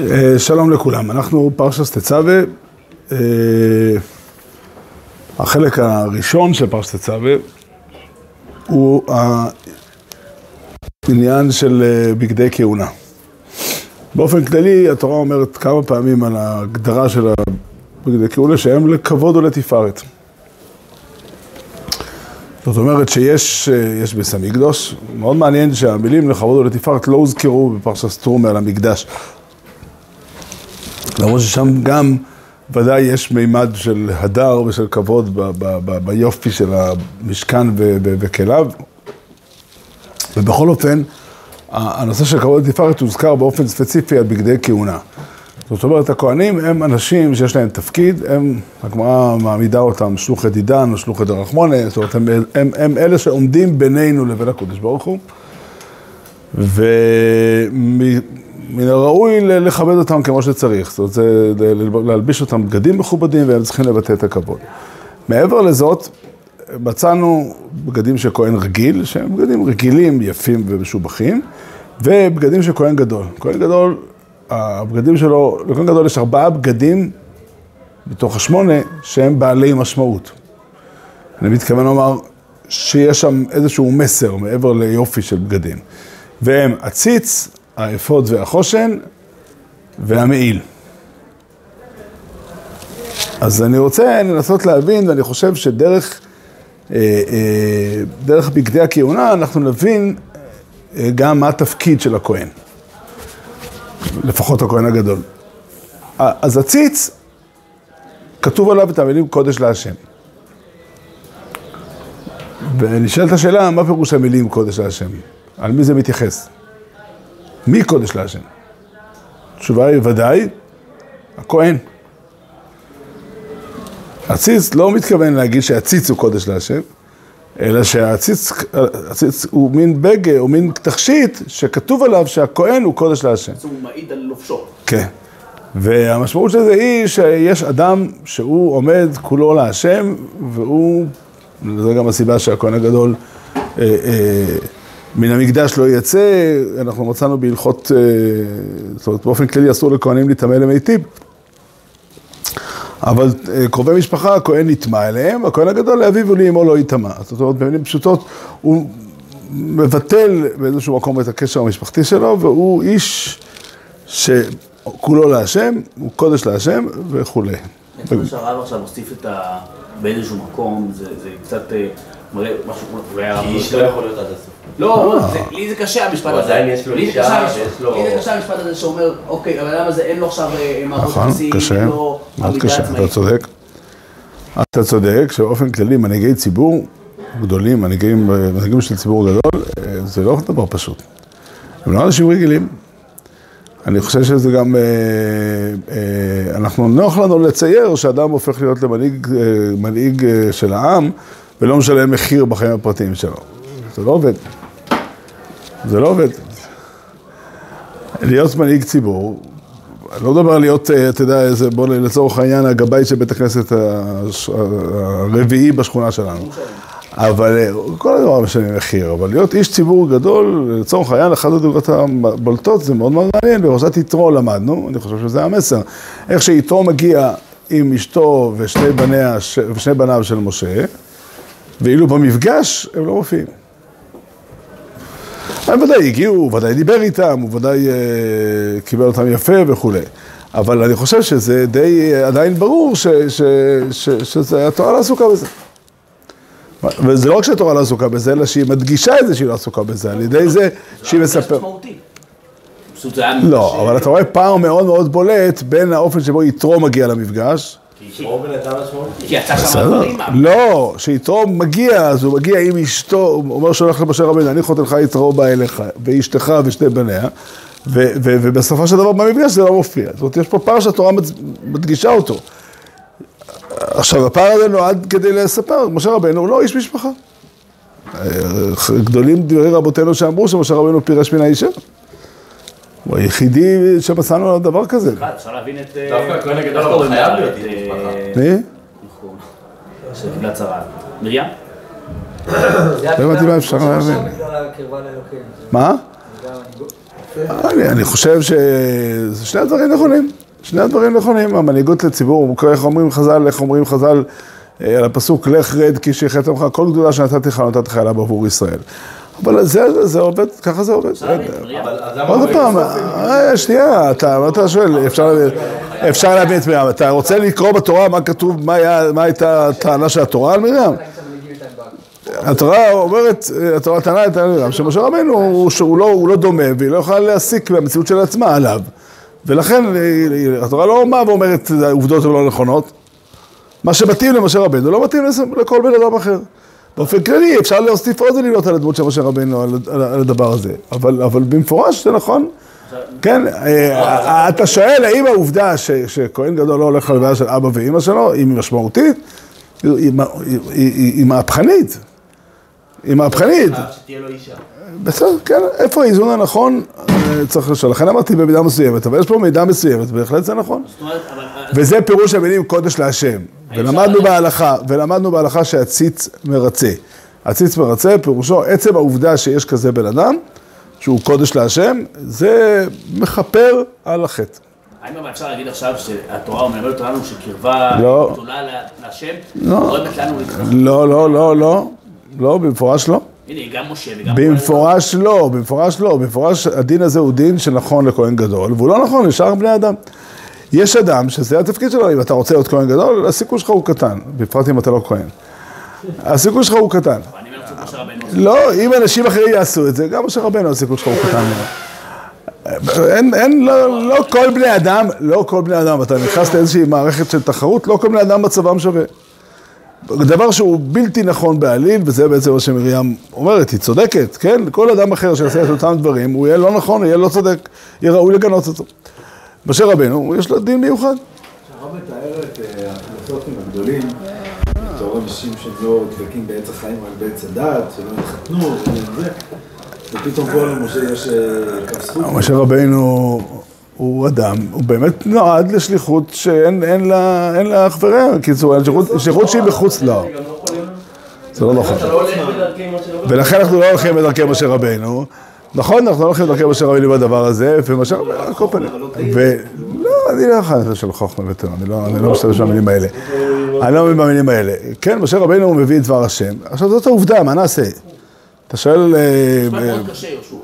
אה, שלום לכולם, אנחנו פרשת תצווה, אה, החלק הראשון של פרשת תצווה הוא העניין של אה, בגדי כהונה. באופן כללי התורה אומרת כמה פעמים על ההגדרה של הבגדי כהונה שהם לכבוד ולתפארת. זאת אומרת שיש יש ביס המקדוש, מאוד מעניין שהמילים לכבוד ולתפארת לא הוזכרו בפרשת סטרומי על המקדש. למרות ששם גם ודאי יש מימד של הדר ושל כבוד ב- ב- ב- ביופי של המשכן וכליו. ובכל אופן, הנושא של כבוד לתפארת הוזכר באופן ספציפי על בגדי כהונה. זאת אומרת, הכהנים הם אנשים שיש להם תפקיד, הם, הגמרא מעמידה אותם שלוחי דידן או שלוחי דרחמונה, זאת אומרת, הם, הם, הם אלה שעומדים בינינו לבין הקודש ברוך הוא. מן הראוי לכבד אותם כמו שצריך, זאת אומרת, זה להלביש אותם בגדים מכובדים והם צריכים לבטא את הכבוד. מעבר לזאת, מצאנו בגדים של כהן רגיל, שהם בגדים רגילים, יפים ומשובחים, ובגדים של כהן גדול. כהן גדול, הבגדים שלו, לכהן גדול יש ארבעה בגדים בתוך השמונה שהם בעלי משמעות. אני מתכוון לומר שיש שם איזשהו מסר מעבר ליופי של בגדים. והם עציץ, האפוד והחושן והמעיל. אז אני רוצה לנסות להבין, ואני חושב שדרך אה, אה, דרך בגדי הכהונה אנחנו נבין אה, גם מה התפקיד של הכהן, לפחות הכהן הגדול. אז הציץ, כתוב עליו את המילים קודש להשם. ונשאלת השאלה, מה פירוש המילים קודש להשם? על מי זה מתייחס? מי קודש להשם? התשובה היא ודאי, הכהן. הציץ לא מתכוון להגיד שהציץ הוא קודש להשם, אלא שהציץ הוא מין בגה, הוא מין תכשיט, שכתוב עליו שהכהן הוא קודש להשם. הוא מעיד על לובשו. כן. והמשמעות של זה היא שיש אדם שהוא עומד כולו להשם, והוא, זו גם הסיבה שהכהן הגדול אה, אה, מן המקדש לא יצא, אנחנו מצאנו בהלכות, אה, זאת אומרת באופן כללי אסור לכהנים להיטמא למיטיב. אבל אה, קרובי משפחה, הכהן נטמע אליהם, הכהן הגדול לאביו ולאמו לא יטמע. זאת אומרת, במילים פשוטות, הוא מבטל באיזשהו מקום את הקשר המשפחתי שלו, והוא איש שכולו להשם, הוא קודש להשם וכולי. אני חושב שהרב עכשיו מוסיף את ה... באיזשהו מקום, זה קצת אה, מראה משהו, אולי הרב... כי איש לא יכול להיות עד הסוף. לא, לי זה קשה המשפט הזה. עדיין יש לו לי זה אישה קשה ויש לו- לי זה קשה המשפט הזה שאומר, אוקיי, אבל למה זה, אין לו עכשיו אה, מערכות נכון, יחסים, קשה, אין לו מאוד עמידה קשה, עצמאית. אתה צודק. אתה צודק שבאופן כללי מנהיגי ציבור גדולים, מנהיגים, מנהיגים של ציבור גדול, אה, זה לא דבר פשוט. הם לא אנשים רגילים. אני חושב שזה גם, אה, אה, אנחנו נוח לנו לצייר שאדם הופך להיות למנהיג אה, מנהיג, אה, של העם ולא משלם מחיר בחיים הפרטיים שלו. זה לא עובד. זה לא עובד. להיות מנהיג ציבור, אני לא מדבר על להיות, אה, אתה יודע, איזה, בוא לצורך העניין, הגבאי של בית הכנסת הרביעי בשכונה שלנו. אבל אה, כל הדבר משלם מחיר, אבל להיות איש ציבור גדול, לצורך העניין, אחת הדוגמאות הבולטות, זה מאוד מאוד מעניין, בפרשת יתרו למדנו, אני חושב שזה המסר. איך שיתרו מגיע עם אשתו ושני בניה, ושני בניו של משה, ואילו במפגש הם לא מופיעים. הם ודאי הגיעו, הוא ודאי דיבר איתם, הוא ודאי אה, קיבל אותם יפה וכולי. אבל אני חושב שזה די אה, עדיין ברור ש, ש, ש, שהתורה לא עסוקה בזה. וזה לא רק שהתורה לא עסוקה בזה, אלא שהיא מדגישה את זה שהיא לא עסוקה בזה, על ידי זה שהיא מספרת. לא, אבל אתה רואה פער מאוד מאוד בולט בין האופן שבו יתרו מגיע למפגש. כי יתרו בן אדם משמעותי. כי יצא שם. דברים. לא, שיתרו מגיע, אז הוא מגיע עם אשתו, הוא אומר שהולך למשה רבינו, אני חותנך יתרו בא אליך, ואשתך ושני בניה, ו- ו- ובסופו של דבר במפגש זה לא מופיע. זאת אומרת, יש פה פער שהתורה מדגישה אותו. עכשיו, הפער הזה נועד כדי לספר, משה רבנו הוא לא איש משפחה. אה, גדולים דברי רבותינו שאמרו שמשה רבנו פירש מן האישה. הוא היחידי שמצאנו על דבר כזה. אפשר להבין את... אה, דווקא הכהן הגדול איך הוא קוראים חייב לה? להיות מי? שקיבלה. מרים? לא הבנתי מה אפשר להבין. מה? אני, אני חושב ששני הדברים נכונים. שני הדברים נכונים. המנהיגות לציבור, איך אומרים חז"ל, איך אומרים חז"ל אה, על הפסוק, לך רד כי שיחת לך, כל גדולה שנתתי לך נתתי לך עליו בעבור ישראל. אבל זה, זה, זה עובד, ככה זה עובד. עוד הוא פעם, אה, שנייה, אתה, שואל, אפשר להבין, אפשר להבין את מרים, אתה רוצה לקרוא בתורה מה כתוב, מה הייתה הטענה של התורה על מרים? התורה אומרת, התורה טענה את מרים, שמשה רבנו הוא, לא, הוא לא דומה והיא לא יכולה להסיק מהמציאות של עצמה עליו. ולכן התורה לא באה ואומרת העובדות הן לא נכונות. מה שמתאים למשה רבנו לא מתאים לכל בן אדם אחר. באופן כללי אפשר להוסיף עוד עלילות על הדמות של משה רבנו, על, הדבר הזה. אבל, אבל במפורש זה נכון. כן, אה, אתה שואל האם העובדה ש- שכהן גדול לא הולך ללוויה של אבא ואימא שלו, היא משמעותית? היא- מהפכנית. היא מהפכנית. בסדר, כן, איפה האיזון הנכון אה, צריך לשאול. לכן אמרתי במידה מסוימת, אבל יש פה מידה מסוימת, בהחלט זה נכון. אה, וזה פירוש המילים קודש להשם. ולמדנו בהלכה, ולמדנו בהלכה שהציץ מרצה. הציץ מרצה, פירושו עצם העובדה שיש כזה בן אדם, שהוא קודש להשם, זה מכפר על החטא. האם אבל אפשר להגיד עכשיו שהתורה מלמדת אותנו שקרבה לא. גדולה להשם, לא. גורמת לנו? לא, לא, לא, לא, לא, במפורש לא. הנה, גם משה וגם... במפורש לא, במפורש לא, במפורש הדין הזה הוא דין שנכון לכהן גדול, והוא לא נכון לשאר בני אדם. יש אדם שזה התפקיד שלו, אם אתה רוצה להיות כהן גדול, הסיכוי שלך הוא קטן, בפרט אם אתה לא כהן. הסיכוי שלך הוא קטן. לא, אם אנשים אחרים יעשו את זה, גם משה רבנו הסיכוי שלך הוא קטן. אין, אין, לא, לא כל בני אדם, לא כל בני אדם, אתה נכנס לאיזושהי מערכת של תחרות, לא כל בני אדם מצבם שווה. דבר שהוא בלתי נכון בעליל, וזה בעצם מה שמרים אומרת, היא צודקת, כן? כל אדם אחר שיעשה את אותם דברים, הוא יהיה לא נכון, הוא יהיה לא צודק, יהיה ראוי לגנות אותו. משה רבנו, יש לו דין מיוחד. הרב מתאר את אה, הפילוסופים הגדולים, בתור אנשים שלא דבקים בעץ החיים רק בעץ הדת, שלא התחתנו, ופתאום פה למשה יש אה, כף זכות. משה רבנו הוא אדם, הוא באמת נועד לשליחות שאין אין לה, לה אח ורע, בקיצור, אין שליחות, שהיא מחוץ לה. גם לא. זה לא נכון. לא משה. ולכן אנחנו לא הולכים בדרכי משה רבנו. נכון, אנחנו לא הולכים בדרכי משה רבנו בדבר הזה, ומשה רבנו, על כל פנים. ולא, אני לא יכול לדבר של חוכמה ותורה, אני לא- אני לא משתמש במילים האלה. אני לא מבין במילים האלה. כן, משה הוא מביא את דבר השם. עכשיו זאת העובדה, מה נעשה? אתה שואל... אומרת, אה, מאוד קשה, יהושע.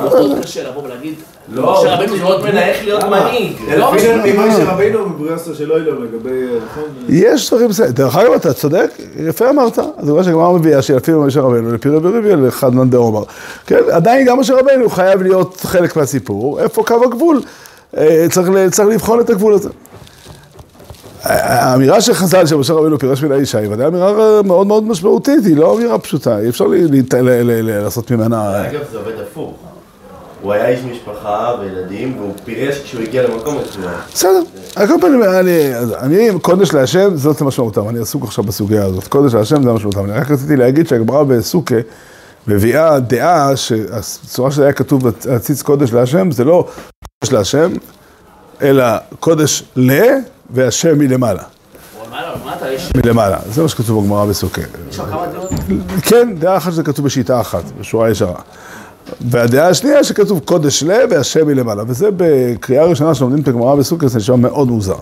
מאוד קשה לבוא ולהגיד, לא, משה רבנו זה מאוד מלהך להיות מנהיג. לא לפי לפי משה רבינו מבריאסו של אוילר לגבי, נכון? יש דברים בסדר. דרך אגב, אתה צודק, יפה אמרת. אז מה שהגמרא מביאה שלפי משה רבנו, לפי רבי רבי לאחד מאן דעומר. כן, עדיין גם משה רבנו חייב להיות חלק מהסיפור. איפה קו הגבול? אה, צריך, ל- צריך לבחון את הגבול הזה. האמירה של חז"ל שמשה רבנו פירש מן האישה היא ודאי אמירה מאוד מאוד משמעותית, היא לא אמירה פשוטה, אי אפשר לי- להת- ל- ל- ל- לעשות ממנה... אגב, זה עובד הפוך. הוא היה איש משפחה וילדים, והוא פירש כשהוא הגיע למקום מסוים. בסדר, על כל פנים, אני, אני, קודש להשם, זאת משמעותם, אני עסוק עכשיו בסוגיה הזאת, קודש להשם זה משמעותם. אני רק רציתי להגיד שהגמרא בסוכה מביאה דעה שהצורה שזה היה כתוב הציץ קודש להשם, זה לא קודש להשם, אלא קודש ל והשם מלמעלה, מלמעלה, זה מה שכתוב בגמרא בסוכה. יש לך כמה דעות? כן, דעה אחת שזה כתוב בשיטה אחת, בשורה ישרה. והדעה השנייה שכתוב קודש ל והשם מלמעלה, וזה בקריאה ראשונה שלומדים את הגמרא בסוכר, זה נשמע מאוד מוזר.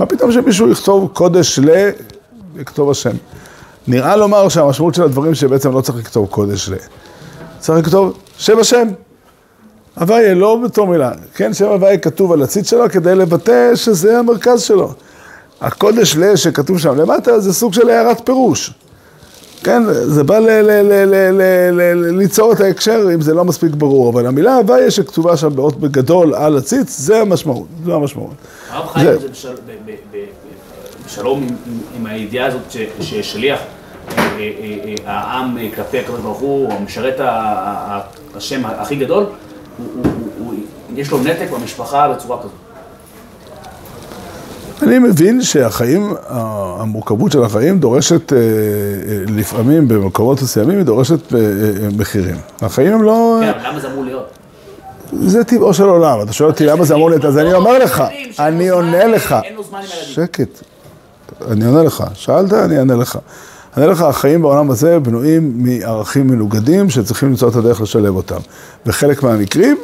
מה פתאום שמישהו יכתוב קודש ל וכתוב השם? נראה לומר שהמשמעות של הדברים שבעצם לא צריך לכתוב קודש ל. צריך לכתוב שם השם. הוויה לא בתור מילה, כן, שם הוויה כתוב על הציץ שלו כדי לבטא שזה המרכז שלו. הקודש ל שכתוב שם למטה זה סוג של הערת פירוש. כן, זה בא ל- ל- ל- ל- ל- ל- ליצור את ההקשר אם זה לא מספיק ברור, אבל המילה הוויה שכתובה שם באות בגדול על הציץ, זה המשמעות, זה המשמעות. הרב חיים זה- בשלום עם- הידיעה הזאת ששליח אה, אה, אה, העם כלפי הקדוש ברוך הוא, או משרת ה- ה- השם הכי גדול, יש לו נתק במשפחה בצורה כזאת. אני מבין שהחיים, המורכבות של החיים דורשת, אה, אה, לפעמים במקומות מסוימים, היא דורשת אה, מחירים. החיים הם לא... כן, למה זה אמור להיות? זה טבעו של עולם. אתה שואל אותי למה זה אמור להיות, אז אני אומר לך, אני עונה לך. שקט. אני עונה לך. שאלת, אני אענה לך. אני אענה לך, החיים בעולם הזה בנויים מערכים מנוגדים שצריכים למצוא את הדרך לשלב אותם. וחלק מהמקרים,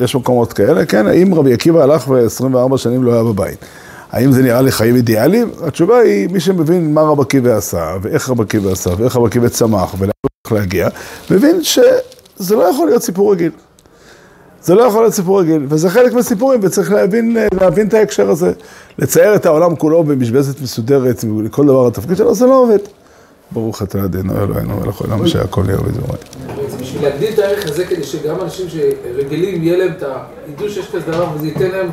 יש מקומות כאלה, כן, האם רבי עקיבא הלך ו-24 שנים לא היה בבית? האם זה נראה לי חיים אידיאליים? התשובה היא, מי שמבין מה רבי עקיבא עשה, ואיך רבי עקיבא עשה, ואיך רבי עקיבא צמח, ולאן הוא הולך להגיע, מבין שזה לא יכול להיות סיפור רגיל. זה לא יכול להיות סיפור רגיל, וזה חלק מהסיפורים, וצריך להבין, להבין את ההקשר הזה. לצייר את העולם כולו במשבצת מסודרת, לכל דבר התפקיד שלו, זה לא עובד. ברוך אתה אדינו אלוהינו מלך העולם שהכל וזורק. בעצם בשביל להגדיל את הערך הזה, כדי שגם אנשים שרגילים, יהיה להם את ה... ידעו שיש כזה דבר וזה ייתן להם...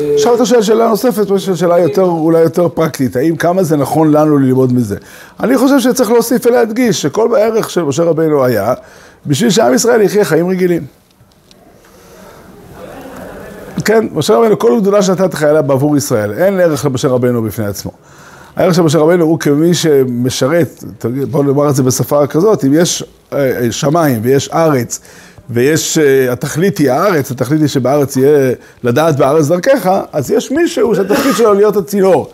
אה, עכשיו אתה שואל שאלה נוספת, או שאלה יותר, אולי יותר פרקטית, האם כמה זה נכון לנו ללמוד מזה? אני חושב שצריך להוסיף ולהדגיש שכל הערך של משה רבינו היה בשביל שעם ישראל יחיה חיים רגילים. כן, משה רבינו, כל גדולה שנתת חיילה בעבור ישראל, אין ערך למשה רבינו בפני עצמו. הערך של משה רבינו הוא כמי שמשרת, בואו נאמר את זה בשפה כזאת, אם יש אה, שמיים ויש ארץ ויש, אה, התכלית היא הארץ, התכלית היא שבארץ יהיה לדעת בארץ דרכך, אז יש מישהו שהתפקיד שלו להיות הצינור,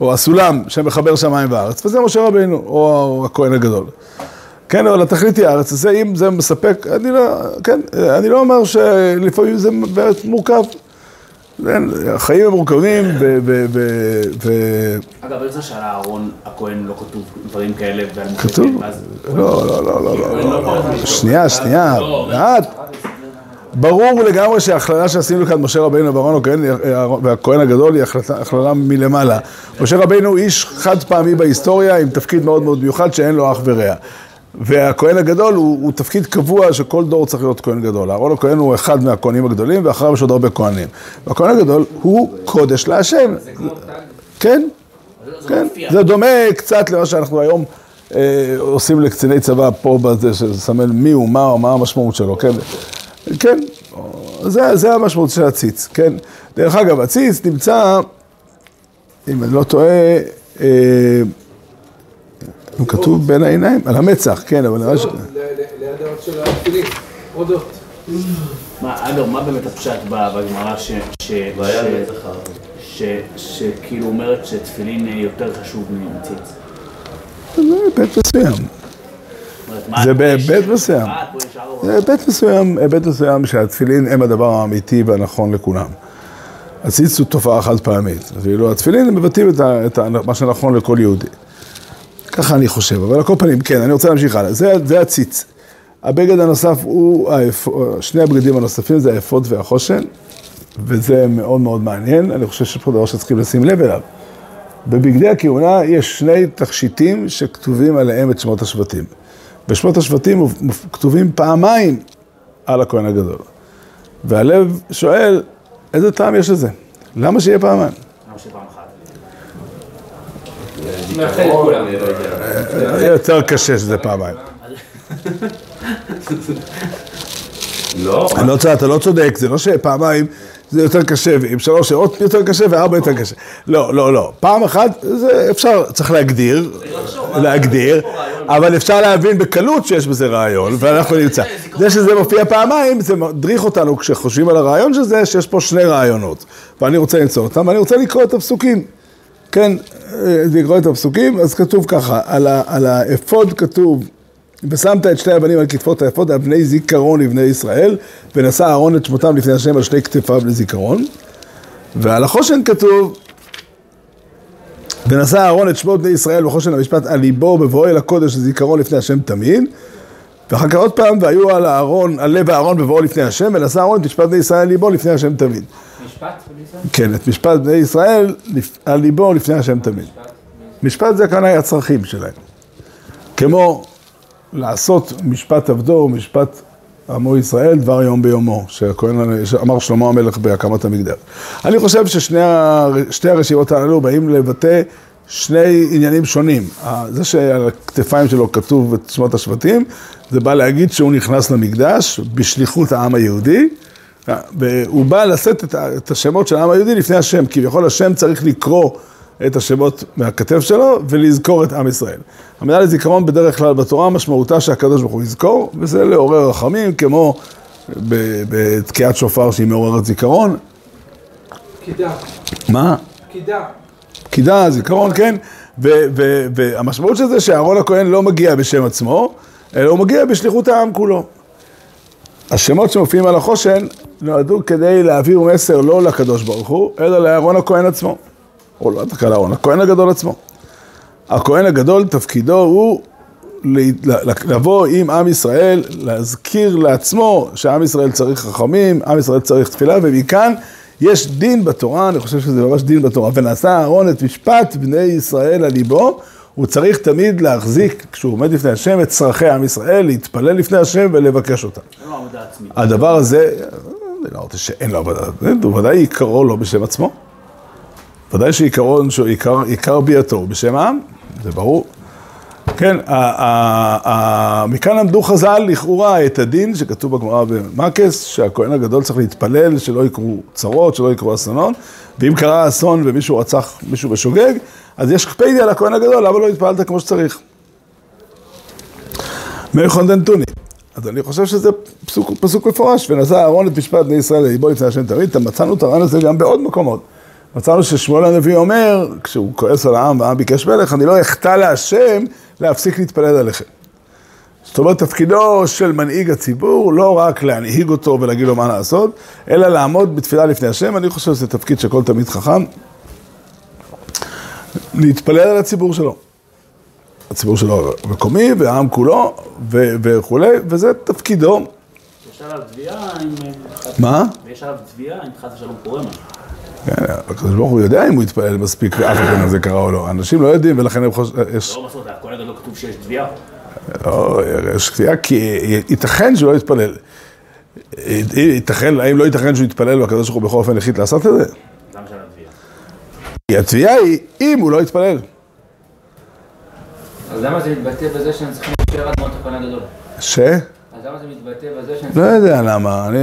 או הסולם שמחבר שמיים וארץ, וזה משה רבינו, או הכהן הגדול. כן, אבל התכלית היא הארץ, זה אם זה מספק, אני לא, כן, אני לא אומר שלפעמים זה מורכב. כן, החיים הם מורכבים, ו... אגב, איך זה שעל אהרון הכהן לא כתוב דברים כאלה כתוב? כן, לא, לא, לא, לא, לא, לא, לא. שנייה, שנייה, לאט. ברור לגמרי שההכללה שעשינו כאן, משה רבינו ואהרון הכהן והכהן הגדול היא הכללה מלמעלה. משה רבינו איש חד פעמי בהיסטוריה עם תפקיד מאוד מאוד מיוחד שאין לו אח ורע. והכהן הגדול הוא, הוא תפקיד קבוע שכל דור צריך להיות כהן גדול. אהרון הכהן הוא אחד מהכהנים הגדולים ואחריו יש עוד הרבה כהנים. והכהן הגדול הוא קודש להשם. כן, כן. זה דומה קצת למה שאנחנו היום אה, עושים לקציני צבא פה בזה, שסמל מי הוא, מה מה המשמעות שלו, כן? כן, זה, זה המשמעות של הציץ, כן? דרך אגב, הציץ נמצא, אם אני לא טועה, אה, הוא כתוב בין העיניים, על המצח, כן, אבל נראה ש... ל- ל- ליד האות של התפילין, עוד אות. מה, אגב, מה באמת הפשט ב- בגמרא שכאילו אומרת שתפילין יותר חשוב מציץ? זה היבט מסוים. זה בהיבט מסוים. זה היבט מסוים, היבט מסוים שהתפילין הם הדבר האמיתי והנכון לכולם. הציץ הוא תופעה חד פעמית, ואילו התפילין הם מבטאים את, מה שנכון לכל יהודי. ככה אני חושב, אבל על כל פנים, כן, אני רוצה להמשיך הלאה. זה, זה הציץ. הבגד הנוסף הוא, האפ... שני הבגדים הנוספים זה האפוד והחושן, וזה מאוד מאוד מעניין, אני חושב שיש פה דבר שצריכים לשים לב אליו. בבגדי הכהונה יש שני תכשיטים שכתובים עליהם את שמות השבטים. בשמות השבטים כתובים פעמיים על הכהן הגדול. והלב שואל, איזה טעם יש לזה? למה שיהיה פעמיים? למה שפעם לא יודע. יהיה יותר קשה שזה פעמיים. לא, לא צודק, אתה לא צודק, זה לא שפעמיים זה יותר קשה, ועם שלוש עוד יותר קשה וארבע יותר קשה. לא, לא, לא. פעם אחת, זה אפשר, צריך להגדיר, להגדיר, אבל אפשר להבין בקלות שיש בזה רעיון, ואנחנו נמצא. זה שזה מופיע פעמיים, זה מדריך אותנו כשחושבים על הרעיון של זה, שיש פה שני רעיונות. ואני רוצה למצוא אותם, ואני רוצה לקרוא את הפסוקים. כן, אה, לקרוא את הפסוקים, אז כתוב ככה, על על האפוד כתוב, ושמת את שני הבנים על כתפות האפוד, על בני זיכרון לבני ישראל, ונשא אהרון את שמותם לפני השם על שני כתפיו לזיכרון. ועל החושן כתוב, ונשא אהרון את שמות בני ישראל בחושן המשפט על ליבו בבואו אל הקודש לזיכרון לפני השם תמיד. ואחר כך עוד פעם, והיו על אהרון, על לב אהרון בבואו לפני השם, ונשא אהרון את משפט בני ישראל על ליבו לפני השם תמיד. משפט? בניסן? כן, את משפט בני ישראל על ליבו לפני השם תמיד. משפט זה היה הצרכים שלהם. כמו לעשות משפט עבדו, משפט עמו ישראל, דבר יום ביומו, שהכהן, שאמר שלמה המלך בהקמת המקדש. אני חושב ששתי הרשימות הללו באים לבטא שני עניינים שונים. זה שעל הכתפיים שלו כתוב את שמות השבטים, זה בא להגיד שהוא נכנס למקדש בשליחות העם היהודי, והוא בא לשאת את השמות של העם היהודי לפני השם, כביכול השם צריך לקרוא את השמות מהכתף שלו ולזכור את עם ישראל. המילה לזיכרון בדרך כלל בתורה משמעותה שהקדוש ברוך הוא יזכור, וזה לעורר רחמים, כמו בתקיעת שופר שהיא מעוררת זיכרון. פקידה, מה? פקידה. פקידה, זיכרון, כן? והמשמעות של זה שאהרון הכהן לא מגיע בשם עצמו, אלא הוא מגיע בשליחות העם כולו. השמות שמופיעים על החושן, נועדו כדי להעביר מסר לא לקדוש ברוך הוא, אלא לאהרון הכהן עצמו. או לא דווקא לאהרון, הכהן הגדול עצמו. הכהן הגדול, תפקידו הוא לבוא עם עם ישראל, להזכיר לעצמו שעם ישראל צריך חכמים, עם ישראל צריך תפילה, ומכאן יש דין בתורה, אני חושב שזה ממש דין בתורה, ונעשה אהרון את משפט בני ישראל על ליבו, הוא צריך תמיד להחזיק, כשהוא עומד לפני השם, את צרכי עם ישראל, להתפלל לפני השם ולבקש אותם. אין לו עבודה עצמית. הדבר הזה, אני לא רוצה שאין לו עבודה, הוא ודאי עיקרו לא בשם עצמו. ודאי שעיקרון, שהוא עיקר, ביאתו הוא בשם העם, זה ברור. כן, מכאן למדו חז"ל לכאורה את הדין שכתוב בגמרא במקס, שהכהן הגדול צריך להתפלל שלא יקרו צרות, שלא יקרו אסונות, ואם קרה אסון ומישהו רצח מישהו בשוגג, אז יש קפדי על הכהן הגדול, למה לא התפללת כמו שצריך? מאיר חונדנטוני. אז אני חושב שזה פסוק, פסוק מפורש, ונשא אהרון את משפט בני ישראל לליבו לפני השם תמיד, מצאנו את הרעיון הזה גם בעוד מקומות. מצאנו ששמואל הנביא אומר, כשהוא כועס על העם והעם ביקש מלך, אני לא אחטא להשם להפסיק להתפלל עליכם. זאת אומרת, תפקידו של מנהיג הציבור, לא רק להנהיג אותו ולהגיד לו מה לעשות, אלא לעמוד בתפילה לפני השם, אני חושב שזה תפקיד של כל תלמיד חכם, להתפלל על הציבור שלו. הציבור שלו המקומי והעם כולו ו- וכולי, וזה תפקידו. יש עליו תביעה אם... מה? ויש עליו תביעה אם חס ושלום קורה משהו. כן, הקדוש ברוך הוא יודע אם הוא יתפלל מספיק ואף אחד הזה קרה או לא. אנשים לא יודעים ולכן הם חושבים, לא מסורת, הכהן הגדול כתוב שיש תביעה. לא, יש קביעה כי ייתכן שהוא לא יתפלל. ייתכן, האם לא ייתכן שהוא יתפלל והקדוש ברוך הוא בכל אופן החליט לעשות את זה? כי התביעה היא אם הוא לא יתפלל. אז למה זה מתבטא בזה שהם צריכים להישאר עד מות הכהן הגדול? ש? אז למה זה מתבטא בזה שהם לא יודע למה, אני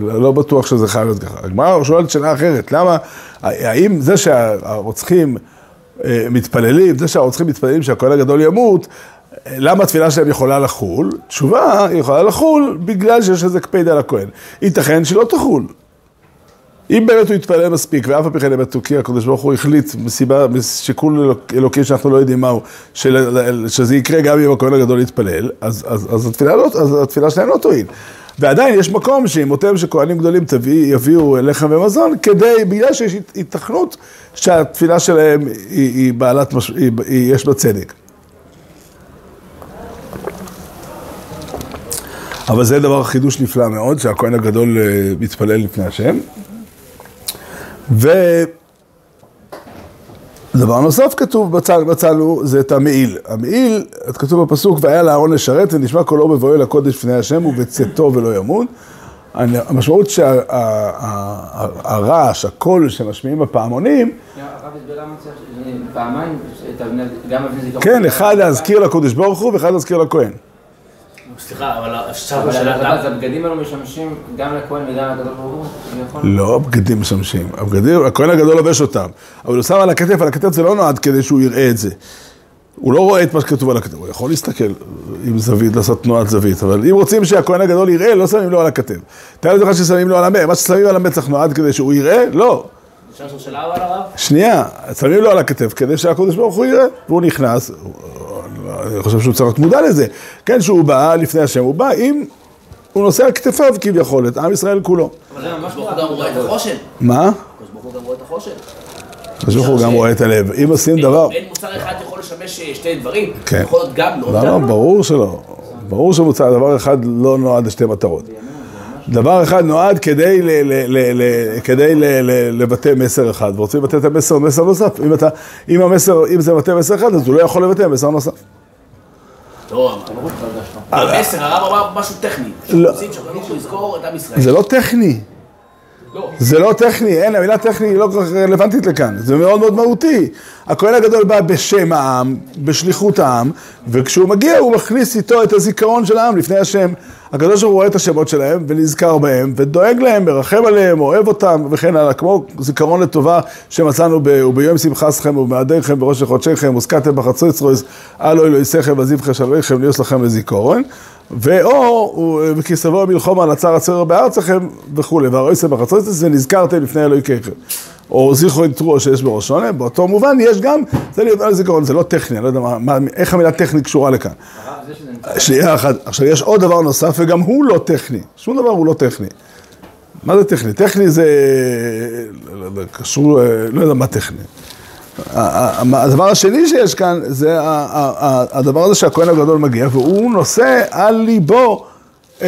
לא, לא בטוח שזה חייב להיות ככה. הגמרא שואלת שאלה אחרת, למה, האם זה שהרוצחים אה, מתפללים, זה שהרוצחים מתפללים שהכהן הגדול ימות, למה התפילה שלהם יכולה לחול? תשובה, היא יכולה לחול בגלל שיש איזה קפיד על הכהן. ייתכן שלא תחול. אם באמת הוא יתפלל מספיק, ואף על פי כן באמת הקדוש ברוך הוא החליט מסיבה, משיקול אלוק- אלוקי שאנחנו לא יודעים מהו, שזה יקרה גם אם הכהן הגדול יתפלל, אז, אז, אז, התפילה לא, אז התפילה שלהם לא תועיל. ועדיין יש מקום שאימותיהם של כהנים גדולים תביא, יביאו לחם ומזון, כדי, בגלל שיש התכנות שהתפילה שלהם היא, היא בעלת, מש, היא, היא, יש בה צדק. אבל זה דבר חידוש נפלא מאוד, שהכהן הגדול אה, מתפלל לפני השם. ודבר נוסף כתוב בצל, בצלו, זה את המעיל. המעיל, כתוב בפסוק, והיה לאהרון לשרת ונשמע קולו בבואו לקודש לפני השם ובצאתו ולא. אני- המשמעות שהרעש, הקול שמשמיעים בפעמונים, אה, פעמיים, גם. כן, אחד להזכיר לקודש ברוך הוא ואחד להזכיר לכהן. סליחה, אבל. אז הבגדים האלו משמשים גם לכהן וגם לקדוש ברוך הוא? לא, הבגדים משמשים. הבגדים, הכהן הגדול לובש אותם. אבל הוא שם על הכתף, על הכתף זה לא נועד כדי שהוא יראה את זה. הוא לא רואה את מה שכתוב על הכתף, הוא יכול להסתכל עם זווית, לעשות תנועת זווית, אבל אם רוצים שהכהן הגדול יראה, לא שמים לו על הכתף. תאר לך ששמים לו על המצח, מה ששמים על המצח נועד כדי שהוא יראה? לא. אפשר לשאול שאלה אבל הרב? שנייה, שמים לו על הכתף כדי שהקדוש ברוך הוא יראה, והוא נכנס, אני חושב שהוא צריך להיות מודע לזה. כן, שהוא בא לפני השם, הוא בא עם, הוא נושא על כתפיו כביכול, את עם ישראל כולו. אבל זה ממש ברוך הוא גם רואה את החושן. מה? ברוך הוא גם רואה את החושן. הקדוש ברוך הוא גם רואה את הלב. אם עושים דבר... אין מוצר אחד יכול לשמש אה, שתי דברים. כן. יכול להיות גם לא. לא, גם לא, ברור שלא. ברור שמוצע, דבר אחד לא נועד לשתי מטרות. דבר אחד נועד כדי, ל, ל, ל, ל, כדי ל, ל, לבטא מסר אחד, ורוצים לבטא את המסר, מסר נוסף. אם, אתה, אם, המסר, אם זה מבטא מסר אחד, אז הוא לא יכול לבטא מסר נוסף. לא, המסר, הרב אמר משהו טכני. לא. רוצים הוא יזכור את עם ישראל. זה לא טכני. לא. זה לא טכני, אין, המילה טכני היא לא כל כך רלוונטית לכאן, זה מאוד מאוד מהותי. הכהן הגדול בא בשם העם, בשליחות העם, וכשהוא מגיע הוא מכניס איתו את הזיכרון של העם לפני השם. הקדוש ברוך הוא רואה את השמות שלהם ונזכר בהם, ודואג להם, מרחם עליהם, אוהב אותם וכן הלאה, כמו זיכרון לטובה שמצאנו ב... וביום שמחסכם ובמעדיכם בראש חודשיכם, וסקתם בחצוצרויס, אלו אלוהיסכם וזיבכם שלוויכם ליוס לכם לזיכרון. ואו, וכי סבו מלחומה נצר הצער בארצכם וכולי, והרואיסם בחצוצרויס ונזכרתם לפני אלוהיכם. או זיכרון תרוע שיש בראש שונה, באותו מובן יש גם, זה להיות על זיכרון, זה לא טכני, אני לא יודע מה, מה, איך המילה טכני קשורה לכאן. שנייה אחת, עכשיו יש עוד דבר נוסף וגם הוא לא טכני, שום דבר הוא לא טכני. מה זה טכני? טכני זה, לא יודע, קשור, לא יודע מה טכני. הדבר השני שיש כאן זה הדבר הזה שהכהן הגדול מגיע והוא נושא על ליבו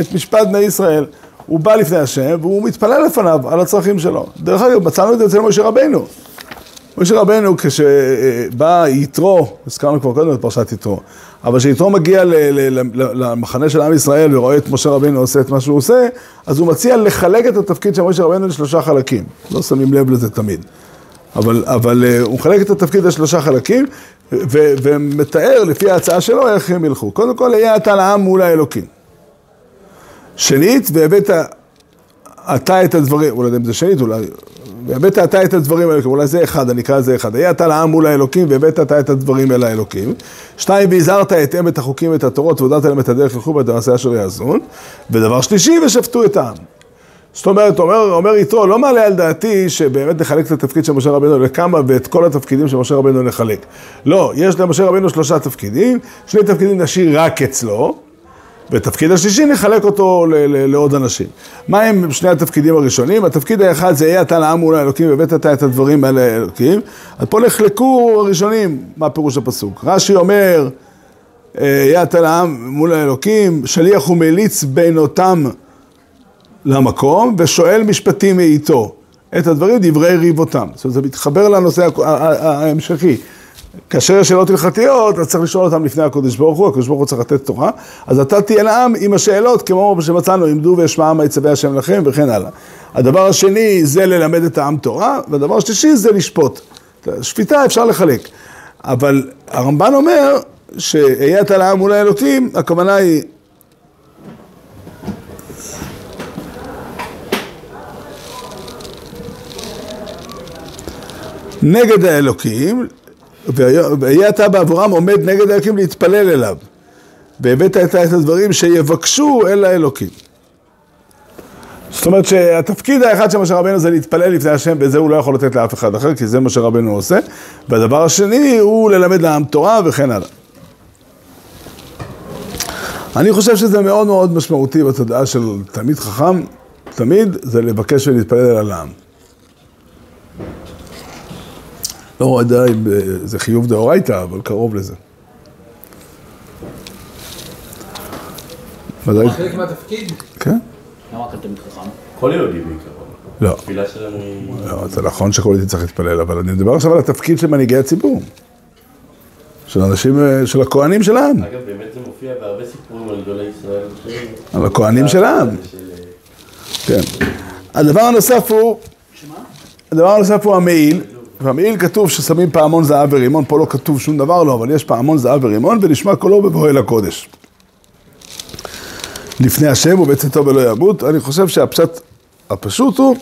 את משפט בני ישראל. הוא בא לפני השם והוא מתפלל לפניו על הצרכים שלו. דרך אגב, מצאנו את זה אצל משה רבנו. משה רבנו כשבא יתרו, הזכרנו כבר קודם את פרשת יתרו, אבל כשיתרו מגיע למחנה של עם ישראל ורואה את משה רבנו עושה את מה שהוא עושה, אז הוא מציע לחלק את התפקיד של משה רבנו לשלושה חלקים. לא שמים לב לזה תמיד. אבל, אבל אה, הוא מחלק את התפקיד לשלושה חלקים, ו- ומתאר לפי ההצעה שלו איך הם ילכו. קודם כל, היה אתה לעם מול האלוקים. שנית, והבאת אתה את הדברים, אולי אם זה שנית, אולי, והבאת אתה את הדברים האלה, אולי זה אחד, אני אקרא לזה אחד. היה אתה לעם מול האלוקים, והבאת אתה את הדברים אל האלוקים. שתיים, והזהרת את החוקים ואת התורות, והודעת להם את הדרך ילכו ואת המעשה אשר יעזון. ודבר שלישי, ושפטו את העם. זאת אומרת, אומר, אומר יתרו, לא מעלה על דעתי שבאמת נחלק את התפקיד של משה רבנו לכמה ואת כל התפקידים של משה רבנו נחלק. לא, יש למשה רבנו שלושה תפקידים, שני תפקידים נשאיר רק אצלו, ותפקיד השלישי נחלק אותו ל- ל- לעוד אנשים. מה הם שני התפקידים הראשונים? התפקיד האחד זה יהיה אתה לעם מול האלוקים והבאת אתה את הדברים האלה לאלוקים. אז פה נחלקו הראשונים, מה פירוש הפסוק. רש"י אומר, יהיה אתה לעם מול האלוקים, שליח ומליץ בין אותם למקום, ושואל משפטים מאיתו. את הדברים דברי ריבותם. זאת אומרת, זה מתחבר לנושא ההמשכי. כאשר יש שאלות הלכתיות, אז צריך לשאול אותם לפני הקדוש ברוך הוא, הקדוש ברוך הוא צריך לתת תורה, אז אתה תהיה לעם עם השאלות, כמו שמצאנו, עמדו ואשמע מה יצווה השם לכם, וכן הלאה. הדבר השני זה ללמד את העם תורה, והדבר השלישי זה לשפוט. שפיטה אפשר לחלק. אבל הרמב"ן אומר, שאהיה אתה לעם מול האלוקים, הכוונה היא נגד האלוקים, והיה אתה בעבורם עומד נגד האלוקים להתפלל אליו. והבאת את את הדברים שיבקשו אל האלוקים. זאת אומרת שהתפקיד האחד של משה רבנו זה להתפלל לפני השם, וזה הוא לא יכול לתת לאף אחד אחר, כי זה מה שרבנו עושה. והדבר השני הוא ללמד לעם תורה וכן הלאה. אני חושב שזה מאוד מאוד משמעותי בתודעה של תלמיד חכם, תמיד זה לבקש ולהתפלל על העם. לא אם אה, זה חיוב דאורייתא, אבל קרוב לזה. ודאי, חלק מהתפקיד, כן? למה רק תלמיד חכם? כל יהודי בעיקרון. לא. התפילה שלנו היא... לא, זה נכון שכל יהודי צריך להתפלל, אבל אני מדבר עכשיו על התפקיד של מנהיגי הציבור. של אנשים, אה, של הכהנים של העם. אגב, באמת זה מופיע בהרבה סיפורים על גדולי ישראל. על הכהנים של העם. כן. הדבר הנוסף הוא, הדבר הנוסף הוא המעיל, והמעיל כתוב ששמים פעמון זהב ורימון, פה לא כתוב שום דבר לא, אבל יש פעמון זהב ורימון, ונשמע קולו בבוא אל הקודש. לפני השם ובצאתו ולא ימות, אני חושב שהפשט הפשוט הוא,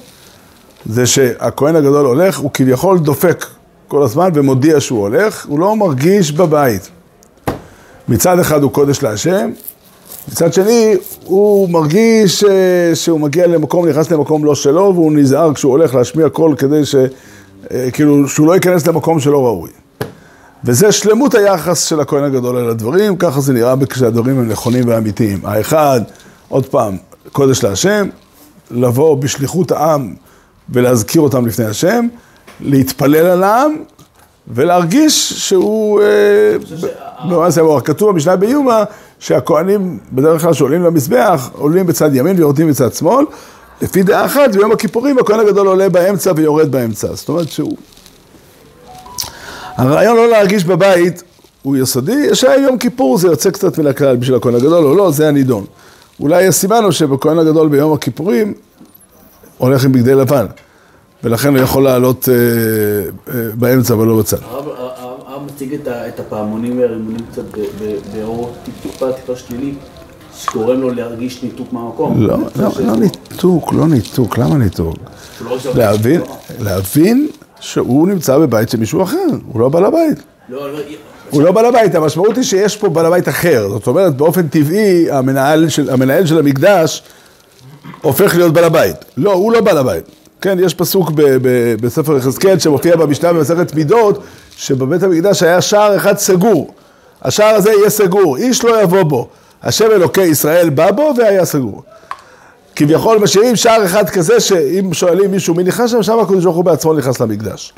זה שהכהן הגדול הולך, הוא כביכול דופק כל הזמן ומודיע שהוא הולך, הוא לא מרגיש בבית. מצד אחד הוא קודש להשם, מצד שני, הוא מרגיש אה, שהוא מגיע למקום, נכנס למקום לא שלו, והוא נזהר כשהוא הולך להשמיע קול כדי ש... אה, כאילו, שהוא לא ייכנס למקום שלא ראוי. וזה שלמות היחס של הכהן הגדול אל הדברים, ככה זה נראה כשהדברים הם נכונים ואמיתיים. האחד, עוד פעם, קודש להשם, לבוא בשליחות העם ולהזכיר אותם לפני השם, להתפלל על העם ולהרגיש שהוא... אה, ב- זה הוא כתוב במשנה ביומא שהכהנים בדרך כלל שעולים למזבח, עולים בצד ימין ויורדים בצד שמאל. לפי דעה אחת, ביום הכיפורים הכהן הגדול עולה באמצע ויורד באמצע. זאת אומרת שהוא... הרעיון לא להרגיש בבית הוא יסודי, שיום כיפור זה יוצא קצת מן הכלל בשביל הכהן הגדול או לא, זה הנידון. אולי הסימן הוא שבכהן הגדול ביום הכיפורים הולך עם בגדי לבן, ולכן הוא יכול לעלות אה, אה, באמצע ולא בצד. הרב הרב מציג את את הפעמונים והרימונים קצת באור טיפה טיפה שלילי, שגורם לו להרגיש ניתוק מהמקום. לא, לא, לא שהוא- ניתוק, לא ניתוק, למה ניתוק? להבין, להבין שהוא נמצא בבית של מישהו אחר, הוא לא בעל הבית. לא, לא, הוא לא בעל הבית, המשמעות היא שיש פה בעל הבית אחר. זאת אומרת, באופן טבעי, המנהל של, המנהל של המקדש הופך להיות בעל הבית. לא, הוא לא בעל הבית. כן, יש פסוק ב, ב, בספר יחזקאל שמופיע במשנה במסכת מידות, שבבית המקדש היה שער אחד סגור. השער הזה יהיה סגור, איש לא יבוא בו. השם אלוקי ישראל בא בו והיה סגור. כביכול משאירים שער אחד כזה שאם שואלים מישהו מי נכנס שם, שם הקדוש ברוך הוא בעצמו נכנס למקדש.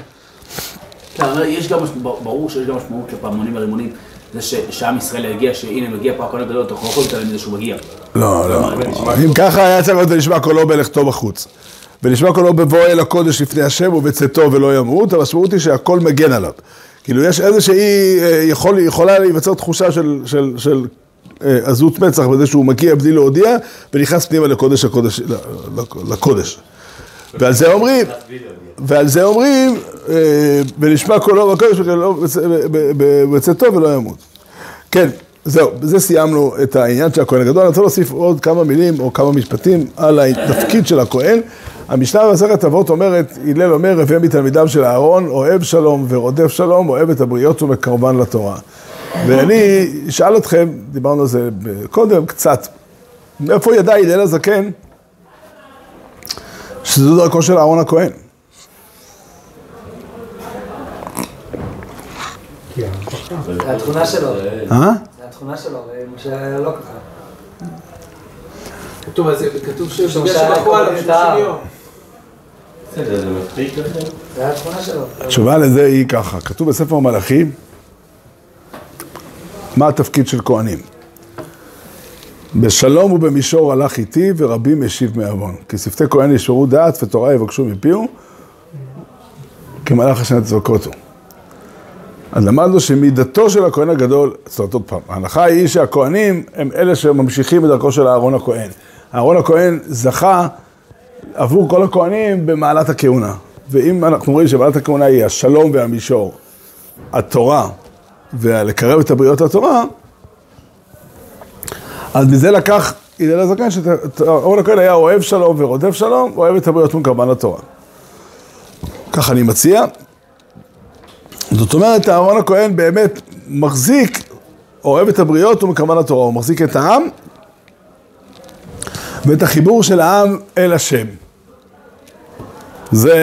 כן, יש גם, ברור שיש גם משמעות לפעמונים ורימונים, זה שעם ישראל יגיע, שהנה מגיע פה הכהן הגדול, אתה לא יכול להתעלם מזה שהוא מגיע. לא, לא. אם ככה היה צריך להיות ונשמע קולו בלכתו בחוץ. ונשמע קולו בבואו אל הקודש לפני השם ובצאתו ולא ימות, המשמעות היא שהכל מגן עליו. כאילו יש איזושהי, אה, יכול, יכולה להיווצר תחושה של, של, של עזות מצח בזה שהוא מגיע בלי להודיע ונכנס פנימה לקודש הקודש, לקודש. ועל זה אומרים, ועל זה אומרים, אה, ונשמע קולו בקודש ולא- ב- ב- בצאתו ולא ימות. כן, זהו, בזה סיימנו את העניין של הכהן הגדול. אני רוצה להוסיף עוד כמה מילים או כמה משפטים על התפקיד של הכהן. המשנה במסכת אבות אומרת, הלל אומר, הווה מתלמידיו של אהרון, אוהב שלום ורודף שלום, אוהב את הבריות ומקרבן לתורה. ואני אשאל אתכם, דיברנו על זה קודם קצת, מאיפה ידע הלל הזקן שזו דרכו של אהרון הכהן? זה התכונה שלו, אה? זה התכונה שלו, ומשה לא ככה. טוב, אז כתוב שהוא שהיה שבחרו עליו קוראים את 30 העם. יום. בסדר, זה מספיק לכם? זה התכונה שלו. התשובה לזה היא ככה, כתוב בספר מלאכי, מה התפקיד של כהנים. בשלום ובמישור הלך איתי ורבים השיב מעוון. כי שפתי כהן ישמרו דעת ותורה יבקשו מפיהו, כמלאך השם צבקותו. אז למדנו שמידתו של הכהן הגדול, זאת אומרת עוד פעם, ההנחה היא שהכהנים הם אלה שממשיכים את דרכו של אהרון הכהן. אהרון הכהן זכה עבור כל הכהנים במעלת הכהונה. ואם אנחנו רואים שמעלת הכהונה היא השלום והמישור, התורה, ולקרב את הבריות לתורה, אז מזה לקח הלל הזקן, שאהרון הכהן היה אוהב שלום ורודף שלום, אוהב את הבריות מקרבן לתורה. ככה אני מציע. זאת אומרת, אהרון הכהן באמת מחזיק, אוהב את הבריות ומקרבן לתורה, הוא מחזיק את העם ואת החיבור של העם אל השם. זה,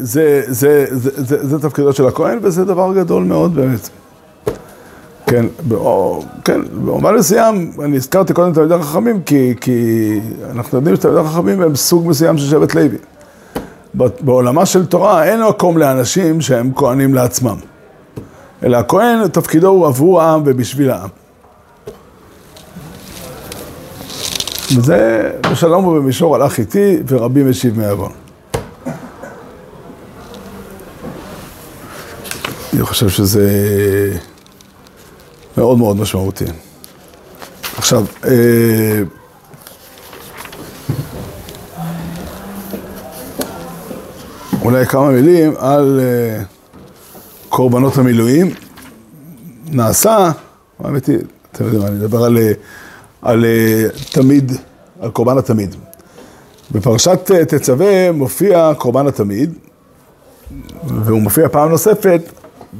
זה, זה, זה, זה, זה תפקידו של הכהן, וזה דבר גדול מאוד באמת. כן, באו, כן, במובן מסוים, אני הזכרתי קודם תלמידי החכמים, כי, כי אנחנו יודעים שתלמידי החכמים הם סוג מסוים של שבט לוי. בעולמה של תורה אין מקום לאנשים שהם כהנים לעצמם. אלא הכהן, תפקידו הוא עבור העם ובשביל העם. וזה בשלום ובמישור הלך איתי ורבים השיב מעוון. אני חושב שזה מאוד מאוד משמעותי. עכשיו, אה, אולי כמה מילים על אה, קורבנות המילואים. נעשה, האמת היא, אתם יודעים, אני מדבר על, אה, על אה, תמיד, על קורבן התמיד. בפרשת אה, תצווה מופיע קורבן התמיד, והוא מופיע פעם נוספת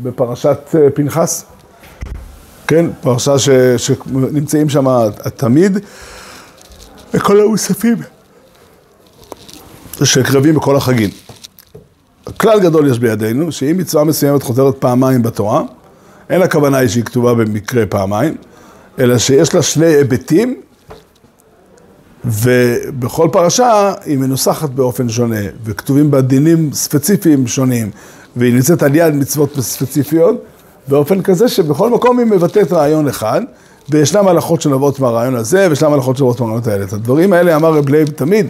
בפרשת פנחס. כן, פרשה ש, שנמצאים שם התמיד וכל המוספים שקרבים בכל החגים. כלל גדול יש בידינו, שאם מצווה מסוימת חוזרת פעמיים בתורה, אין הכוונה היא שהיא כתובה במקרה פעמיים, אלא שיש לה שני היבטים, ובכל פרשה היא מנוסחת באופן שונה, וכתובים בה דינים ספציפיים שונים, והיא נמצאת על יד מצוות ספציפיות, באופן כזה שבכל מקום היא מבטאת רעיון אחד, וישנם הלכות שנובעות מהרעיון הזה, וישנם הלכות שנובעות מהרעיונות האלה. את הדברים האלה אמר רב לייב תמיד,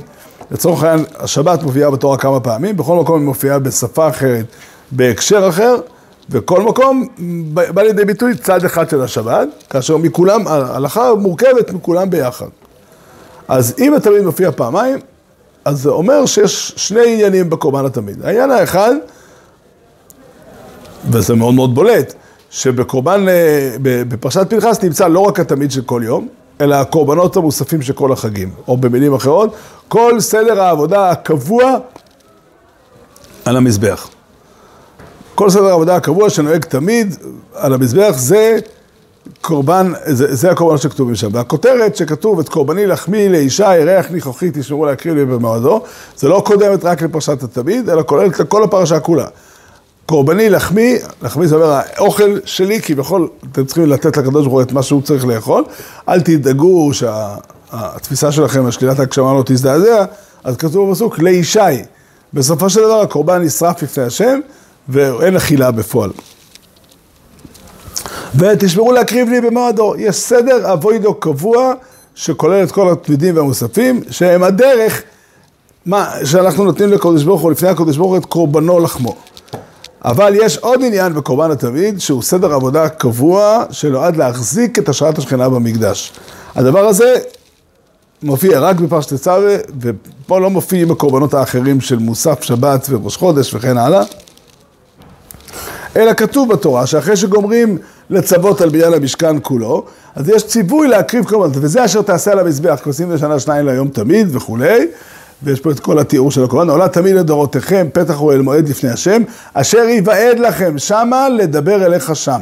לצורך העניין, השבת מופיעה בתורה כמה פעמים, בכל מקום היא מופיעה בשפה אחרת, בהקשר אחר, וכל מקום בא לידי ביטוי צד אחד של השבת, כאשר מכולם, ההלכה מורכבת מכולם ביחד. אז אם התמיד מופיע פעמיים, אז זה אומר שיש שני עניינים בקורבן התמיד. העניין האחד, וזה מאוד מאוד בולט, שבקורבן, בפרשת פנחס נמצא לא רק התמיד של כל יום, אלא הקורבנות המוספים של כל החגים, או במילים אחרות, כל סדר העבודה הקבוע על המזבח. כל סדר העבודה הקבוע שנוהג תמיד על המזבח זה קורבן, זה, זה הקורבנות שכתובים שם. והכותרת שכתוב את קורבני לחמי לאישה, ירח ניחוחי תשמרו להקריב לי במועדו, זה לא קודמת רק לפרשת התמיד, אלא כוללת לכל הפרשה כולה. קורבני לחמי, לחמי זה אומר האוכל שלי, כביכול אתם צריכים לתת לקדוש ברוך הוא את מה שהוא צריך לאכול, אל תדאגו שה... התפיסה שלכם על שלילת ההגשמה לא תזדעזע, אז כתוב בפסוק, לישי. בסופו של דבר הקורבן נשרף לפני השם, ואין אכילה בפועל. ותשמרו להקריב לי במועדו. יש סדר אבוידו קבוע, שכולל את כל התמידים והמוספים, שהם הדרך, מה, שאנחנו נותנים לקודש ברוך הוא, לפני הקודש ברוך הוא, את קורבנו לחמו. אבל יש עוד עניין בקורבן התמיד, שהוא סדר עבודה קבוע, שנועד להחזיק את השראת השכינה במקדש. הדבר הזה מופיע רק בפרשת צווה, ופה לא מופיעים הקורבנות האחרים של מוסף, שבת וראש חודש וכן הלאה. אלא כתוב בתורה שאחרי שגומרים לצוות על בניין המשכן כולו, אז יש ציווי להקריב קורבנות, וזה אשר תעשה על המזבח, כוסים לשנה שניים ליום תמיד וכולי, ויש פה את כל התיאור של הקורבן, עולה תמיד לדורותיכם, פתח אוהל מועד לפני השם, אשר ייוועד לכם שמה לדבר אליך שם.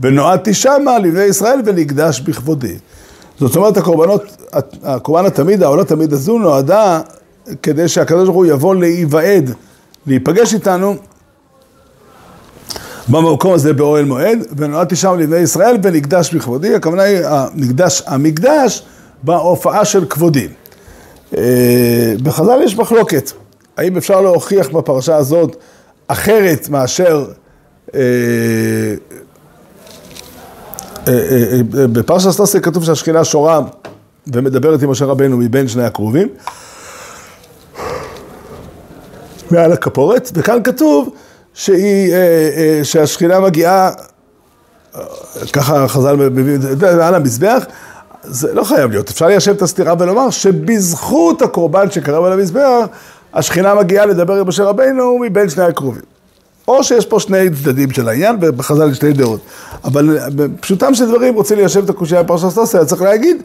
ונועדתי שמה לבני ישראל ונקדש בכבודי. זאת אומרת, הקורבנות, הקורבן התמיד, העולה תמיד הזו נועדה כדי שהקדוש ברוך הוא יבוא להיוועד, להיפגש איתנו במקום הזה באוהל מועד, ונועדתי שם לבני ישראל ונקדש בכבודי, הכוונה היא המקדש, המקדש בהופעה של כבודי. אה, בחז"ל יש מחלוקת, האם אפשר להוכיח בפרשה הזאת אחרת מאשר אה, אה, בפרשת סטוסי כתוב שהשכינה שורה ומדברת עם משה רבנו מבין שני הקרובים? מעל הכפורת, וכאן כתוב שהיא, שהשכינה מגיעה, ככה חז"ל מביאים, מעל המזבח, זה לא חייב להיות, אפשר ליישב את הסתירה ולומר שבזכות הקורבן שקרב על המזבח, השכינה מגיעה לדבר עם משה רבינו מבין שני הקרובים. או שיש פה שני צדדים של העניין, ובחז"ל יש שתי דעות. אבל בפשוטם של דברים, רוצים ליישב את הקושייה בפרשת סטוסיה, צריך להגיד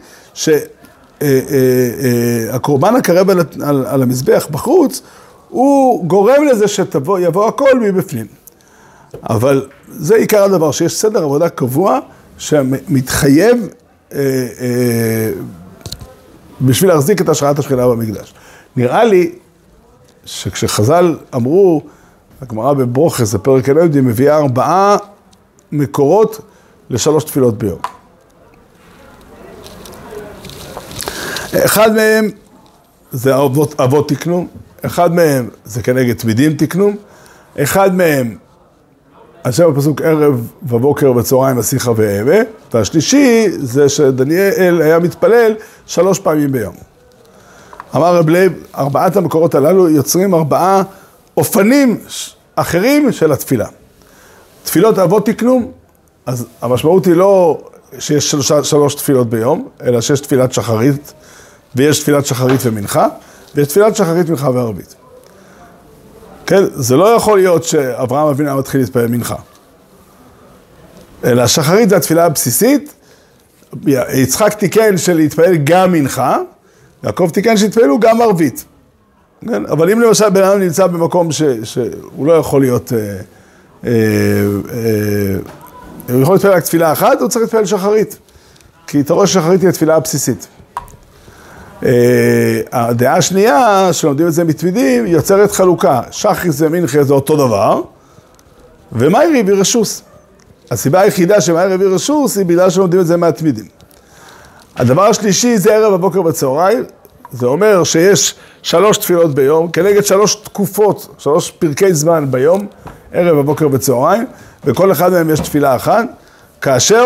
שהקורבן הקרב על, על, על המזבח בחוץ, הוא גורם לזה שיבוא הכל מבפנים. אבל זה עיקר הדבר, שיש סדר עבודה קבוע שמתחייב אה, אה, בשביל להחזיק את השראת השכינה במקדש. נראה לי שכשחז"ל אמרו, הגמרא בברוכס, בפרק הלוידי, מביאה ארבעה מקורות לשלוש תפילות ביום. אחד מהם זה אבות, אבות תקנו, אחד מהם זה כנגד תמידים תקנו, אחד מהם עכשיו בפסוק ערב ובוקר וצהריים אשיחה ואהמה, והשלישי זה שדניאל היה מתפלל שלוש פעמים ביום. אמר רב לייב, ארבעת המקורות הללו יוצרים ארבעה אופנים אחרים של התפילה. תפילות אבות תקנו, אז המשמעות היא לא שיש שלוש, שלוש תפילות ביום, אלא שיש תפילת שחרית, ויש תפילת שחרית ומנחה, ויש תפילת שחרית, מנחה וערבית. כן, זה לא יכול להיות שאברהם אבינו מתחיל להתפלל מנחה. אלא שחרית זה התפילה הבסיסית, יצחק תיקן של להתפלל גם מנחה, יעקב תיקן שיתפללו גם ערבית. כן? אבל אם למשל בן אדם נמצא במקום ש, שהוא לא יכול להיות, אה, אה, אה, הוא יכול להתפלל רק תפילה אחת, הוא צריך להתפלל שחרית. כי אתה רואה ששחרית היא התפילה הבסיסית. אה, הדעה השנייה, שלומדים את זה מתמידים, יוצרת חלוקה. שחריס ומנחיה זה אותו דבר, ומיירי ברשוס. הסיבה היחידה שמיירי ברשוס היא בגלל שלומדים את זה מהתמידים. הדבר השלישי זה ערב הבוקר בצהריים, זה אומר שיש שלוש תפילות ביום, כנגד שלוש תקופות, שלוש פרקי זמן ביום, ערב הבוקר בצהריים, וכל אחד מהם יש תפילה אחת, כאשר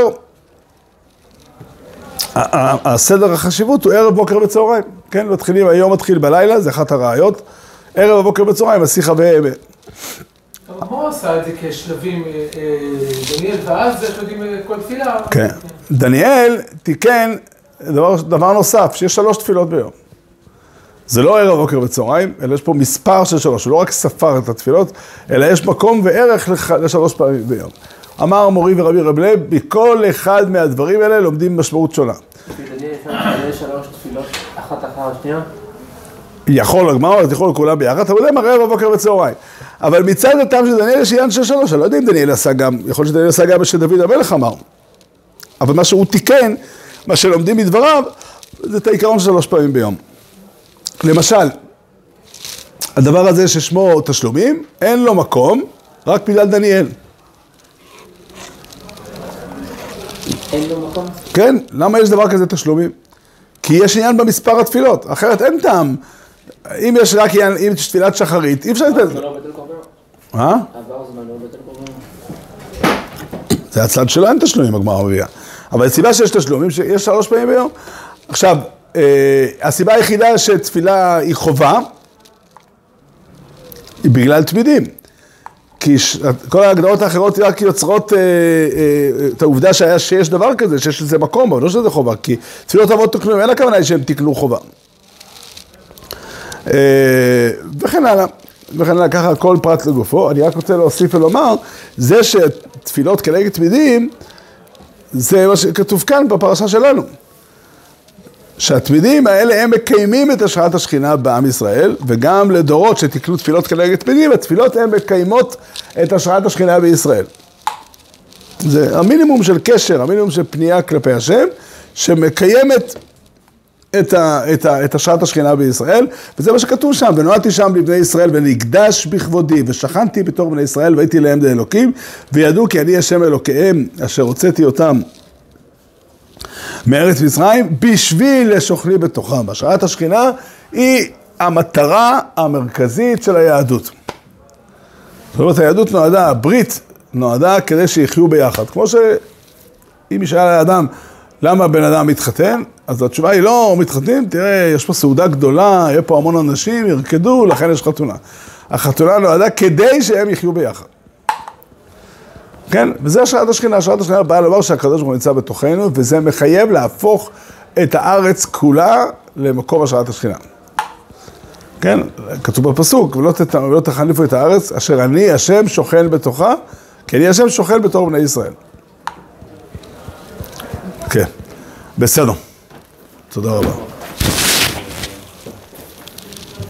הסדר החשיבות הוא ערב בוקר בצהריים, כן, מתחילים, היום מתחיל בלילה, זה אחת הראיות, ערב הבוקר בצהריים, השיחה. אבל מה עשה את זה כשלבים, אה, אה, דניאל ואז איך יודעים אה, כל תפילה? כן, דניאל תיקן דבר, נוסף, שיש שלוש תפילות ביום. זה לא ערב בוקר בצהריים, אלא יש פה מספר של שלוש, הוא לא רק ספר את התפילות, אלא יש מקום וערך לשלוש פעמים ביום. אמר מורי ורבי רב לב, בכל אחד מהדברים האלה לומדים משמעות שונה. יכול, הגמרא יכול כולם ביחד, אתה יודע מה רבע בבוקר וצהריים. אבל מצד הטעם של דניאל יש עניין של שלוש, אני לא יודע אם דניאל עשה גם, יכול להיות שדניאל עשה גם מה שדוד המלך אמר. אבל מה שהוא תיקן, מה שלומדים מדבריו, זה את העיקרון של שלוש פעמים ביום. למשל, הדבר הזה ששמו תשלומים, אין לו מקום, רק בגלל דניאל. אין לו מקום? כן, למה יש דבר כזה תשלומים? כי יש עניין במספר התפילות, אחרת אין טעם. אם יש רק עניין, אם יש תפילת שחרית, אי אפשר לתת... זה לא בטל קורבנות. עבר זמן לא קורבנות. זה הצד שלו, אין תשלומים, הגמרא מביאה. אבל הסיבה שיש תשלומים, שיש שלוש פעמים ביום. עכשיו, אה, הסיבה היחידה שתפילה היא חובה, היא בגלל תמידים. כי ש... כל ההגדרות האחרות רק יוצרות אה, אה, את העובדה שהיה, שיש דבר כזה, שיש לזה מקום, אבל לא שזה חובה, כי תפילות אבות תוקנו, אין הכוונה שהם תקנו חובה. אה, וכן הלאה, וכן הלאה, ככה כל פרט לגופו. אני רק רוצה להוסיף ולומר, זה שתפילות כנגד תמידים, זה מה שכתוב כאן בפרשה שלנו. שהתמידים האלה הם מקיימים את השראת השכינה בעם ישראל, וגם לדורות שתקנו תפילות כנגד תמידים, התפילות הן מקיימות את השראת השכינה בישראל. זה המינימום של קשר, המינימום של פנייה כלפי השם, שמקיימת את, ה, את, ה, את השראת השכינה בישראל, וזה מה שכתוב שם, ונועדתי שם לבני ישראל ונקדש בכבודי, ושכנתי בתור בני ישראל והייתי להם לאלוקים, וידעו כי אני השם אלוקיהם, אשר הוצאתי אותם מארץ מצרים, בשביל לשוכני בתוכם. השראת השכינה היא המטרה המרכזית של היהדות. זאת אומרת, היהדות נועדה, הברית נועדה כדי שיחיו ביחד. כמו שאם ישאל האדם, למה בן אדם מתחתן? אז התשובה היא לא, מתחתנים, תראה, יש פה סעודה גדולה, יהיה פה המון אנשים, ירקדו, לכן יש חתונה. החתונה נועדה כדי שהם יחיו ביחד. כן? וזה השראת השכינה, השראת השכינה באה לומר שהקדוש ברוך הוא נמצא בתוכנו, וזה מחייב להפוך את הארץ כולה למקום השראת השכינה. כן? כתוב בפסוק, ולא, תת... ולא תחניפו את הארץ, אשר אני השם שוכן בתוכה, כי אני השם שוכן בתור בני ישראל. כן, בסדר. תודה רבה.